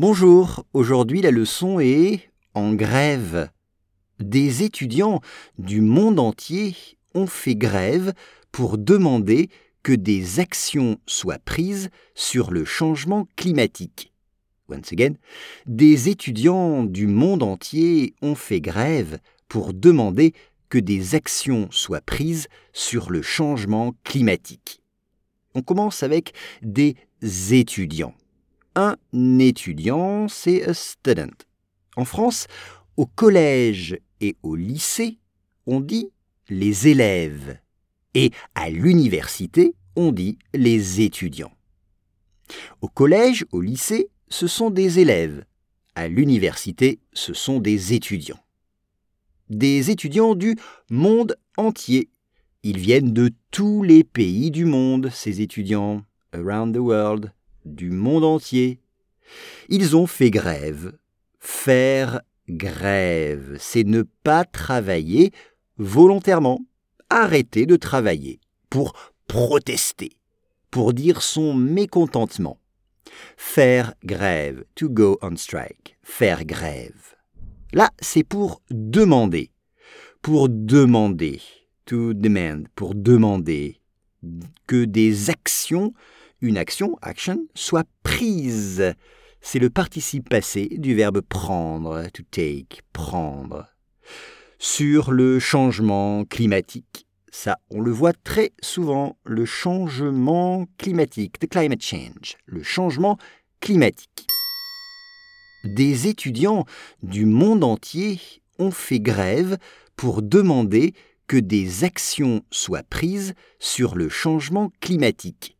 Bonjour, aujourd'hui la leçon est en grève. Des étudiants du monde entier ont fait grève pour demander que des actions soient prises sur le changement climatique. Once again, des étudiants du monde entier ont fait grève pour demander que des actions soient prises sur le changement climatique. On commence avec des étudiants. Un étudiant, c'est a student. En France, au collège et au lycée, on dit les élèves. Et à l'université, on dit les étudiants. Au collège, au lycée, ce sont des élèves. À l'université, ce sont des étudiants. Des étudiants du monde entier. Ils viennent de tous les pays du monde, ces étudiants, around the world du monde entier. Ils ont fait grève. Faire grève, c'est ne pas travailler volontairement, arrêter de travailler pour protester, pour dire son mécontentement. Faire grève, to go on strike, faire grève. Là, c'est pour demander, pour demander, to demand, pour demander que des actions une action, action, soit prise. C'est le participe passé du verbe prendre, to take, prendre. Sur le changement climatique, ça, on le voit très souvent, le changement climatique, the climate change, le changement climatique. Des étudiants du monde entier ont fait grève pour demander que des actions soient prises sur le changement climatique.